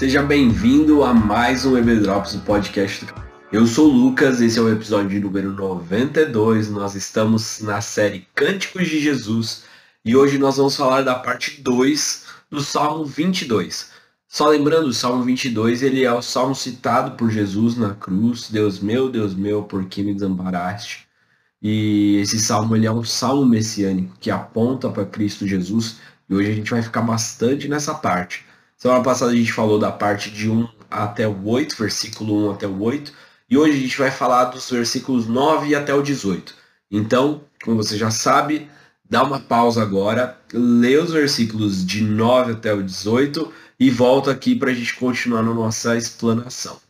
Seja bem-vindo a mais um EB Drops, o podcast Eu sou o Lucas, esse é o episódio número 92. Nós estamos na série Cânticos de Jesus e hoje nós vamos falar da parte 2 do Salmo 22. Só lembrando, o Salmo 22 ele é o salmo citado por Jesus na cruz. Deus meu, Deus meu, por que me desamparaste? E esse salmo ele é um salmo messiânico que aponta para Cristo Jesus. E hoje a gente vai ficar bastante nessa parte. Semana passada a gente falou da parte de 1 até o 8, versículo 1 até o 8. E hoje a gente vai falar dos versículos 9 até o 18. Então, como você já sabe, dá uma pausa agora, lê os versículos de 9 até o 18 e volta aqui para a gente continuar na nossa explanação.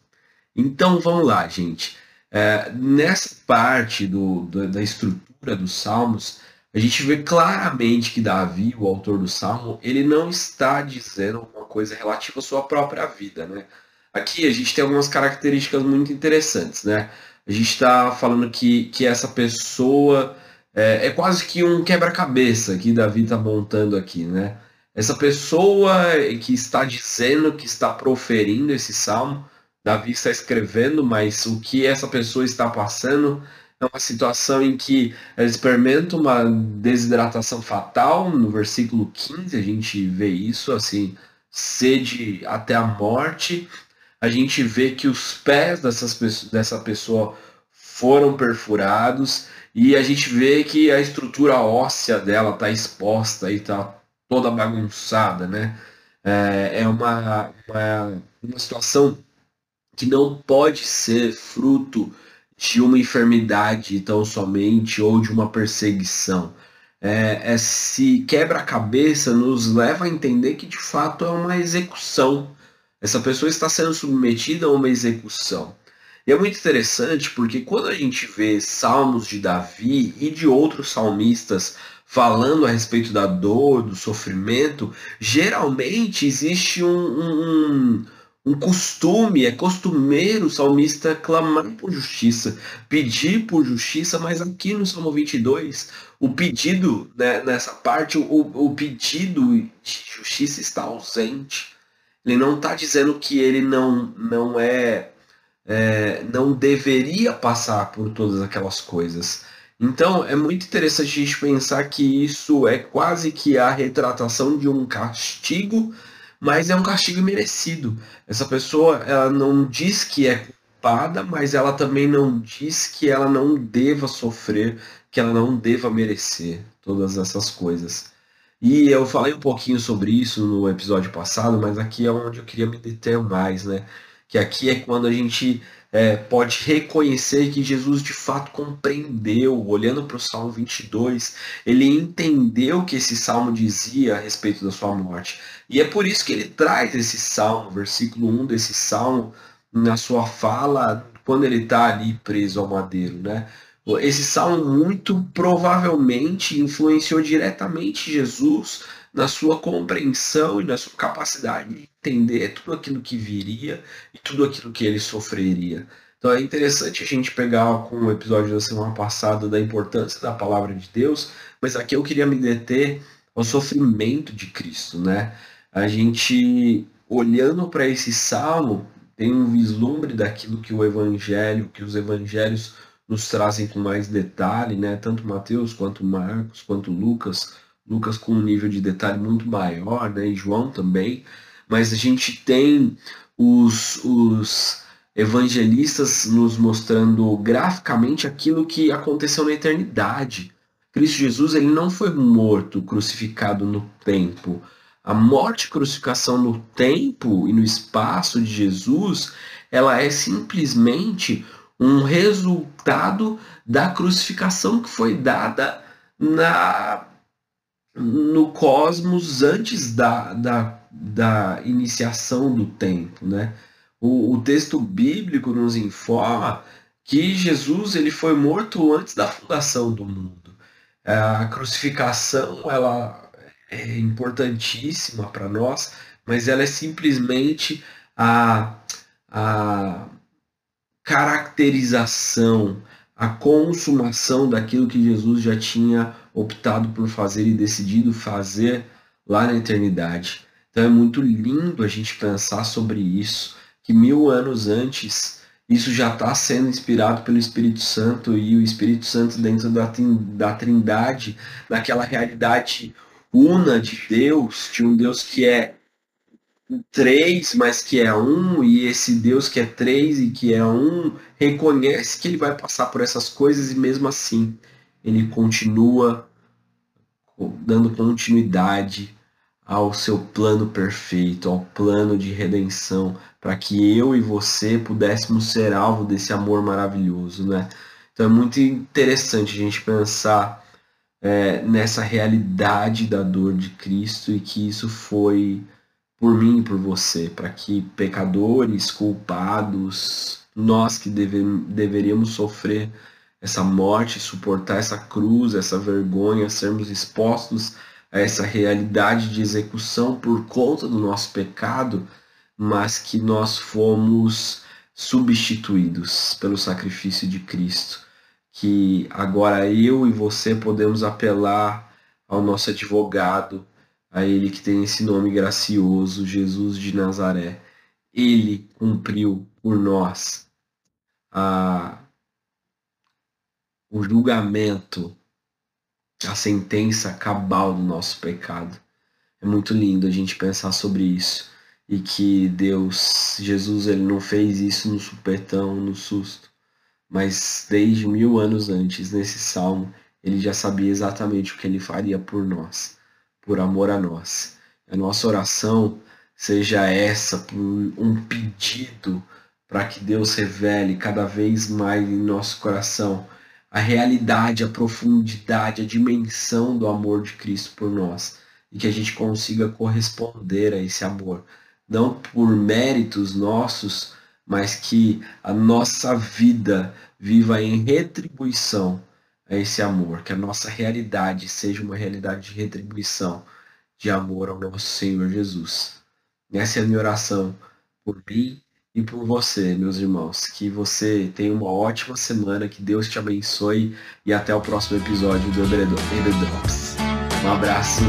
Então vamos lá, gente. É, nessa parte do, do, da estrutura dos Salmos, a gente vê claramente que Davi, o autor do Salmo, ele não está dizendo alguma coisa relativa à sua própria vida, né? Aqui a gente tem algumas características muito interessantes, né? A gente está falando que, que essa pessoa é, é quase que um quebra-cabeça que Davi está montando aqui, né? Essa pessoa que está dizendo, que está proferindo esse salmo, Davi está escrevendo, mas o que essa pessoa está passando é uma situação em que ela experimenta uma desidratação fatal, no versículo 15 a gente vê isso, assim, sede até a morte. A gente vê que os pés dessas, dessa pessoa foram perfurados e a gente vê que a estrutura óssea dela está exposta e está toda bagunçada, né? É, é uma, uma, uma situação que não pode ser fruto de uma enfermidade tão somente ou de uma perseguição. É, esse quebra-cabeça nos leva a entender que de fato é uma execução. Essa pessoa está sendo submetida a uma execução. E é muito interessante porque quando a gente vê salmos de Davi e de outros salmistas falando a respeito da dor, do sofrimento, geralmente existe um, um, um costume, é costumeiro o salmista clamar por justiça, pedir por justiça, mas aqui no Salmo 22, o pedido, né, nessa parte, o, o pedido de justiça está ausente. Ele não está dizendo que ele não, não é, é, não deveria passar por todas aquelas coisas. Então é muito interessante a gente pensar que isso é quase que a retratação de um castigo mas é um castigo merecido. Essa pessoa, ela não diz que é culpada, mas ela também não diz que ela não deva sofrer, que ela não deva merecer todas essas coisas. E eu falei um pouquinho sobre isso no episódio passado, mas aqui é onde eu queria me deter mais, né? Que aqui é quando a gente é, pode reconhecer que Jesus de fato compreendeu, olhando para o Salmo 22, ele entendeu o que esse salmo dizia a respeito da sua morte. E é por isso que ele traz esse salmo, versículo 1 desse salmo, na sua fala, quando ele está ali preso ao madeiro. Né? Esse salmo muito provavelmente influenciou diretamente Jesus na sua compreensão e na sua capacidade de entender tudo aquilo que viria e tudo aquilo que ele sofreria. Então é interessante a gente pegar com o episódio da semana passada da importância da palavra de Deus, mas aqui eu queria me deter ao sofrimento de Cristo, né? A gente olhando para esse salmo tem um vislumbre daquilo que o evangelho, que os evangelhos nos trazem com mais detalhe, né? Tanto Mateus quanto Marcos, quanto Lucas, Lucas com um nível de detalhe muito maior, né? E João também. Mas a gente tem os, os evangelistas nos mostrando graficamente aquilo que aconteceu na eternidade. Cristo Jesus ele não foi morto, crucificado no tempo. A morte e crucificação no tempo e no espaço de Jesus, ela é simplesmente um resultado da crucificação que foi dada na no cosmos antes da, da, da iniciação do tempo, né? O, o, texto bíblico nos informa que Jesus ele foi morto antes da fundação do mundo. A crucificação ela é importantíssima para nós, mas ela é simplesmente a, a caracterização, a consumação daquilo que Jesus já tinha optado por fazer e decidido fazer lá na eternidade. Então é muito lindo a gente pensar sobre isso, que mil anos antes isso já está sendo inspirado pelo Espírito Santo e o Espírito Santo dentro da, da Trindade, naquela realidade una de Deus, de um Deus que é três, mas que é um, e esse Deus que é três e que é um, reconhece que ele vai passar por essas coisas e mesmo assim ele continua dando continuidade ao seu plano perfeito, ao plano de redenção, para que eu e você pudéssemos ser alvo desse amor maravilhoso, né? Então é muito interessante a gente pensar é, nessa realidade da dor de Cristo e que isso foi por mim e por você, para que pecadores, culpados, nós que deve, deveríamos sofrer essa morte, suportar essa cruz, essa vergonha, sermos expostos a essa realidade de execução por conta do nosso pecado, mas que nós fomos substituídos pelo sacrifício de Cristo. Que agora eu e você podemos apelar ao nosso advogado, a ele que tem esse nome gracioso, Jesus de Nazaré. Ele cumpriu por nós a, o julgamento, a sentença cabal do nosso pecado. É muito lindo a gente pensar sobre isso e que Deus, Jesus, ele não fez isso no supetão, no susto, mas desde mil anos antes, nesse salmo, ele já sabia exatamente o que ele faria por nós por amor a nós. A nossa oração seja essa, por um pedido para que Deus revele cada vez mais em nosso coração a realidade, a profundidade, a dimensão do amor de Cristo por nós e que a gente consiga corresponder a esse amor, não por méritos nossos, mas que a nossa vida viva em retribuição a esse amor, que a nossa realidade seja uma realidade de retribuição de amor ao nosso Senhor Jesus. Essa é a minha oração por mim e por você, meus irmãos. Que você tenha uma ótima semana, que Deus te abençoe e até o próximo episódio do Eber Drops. Um abraço.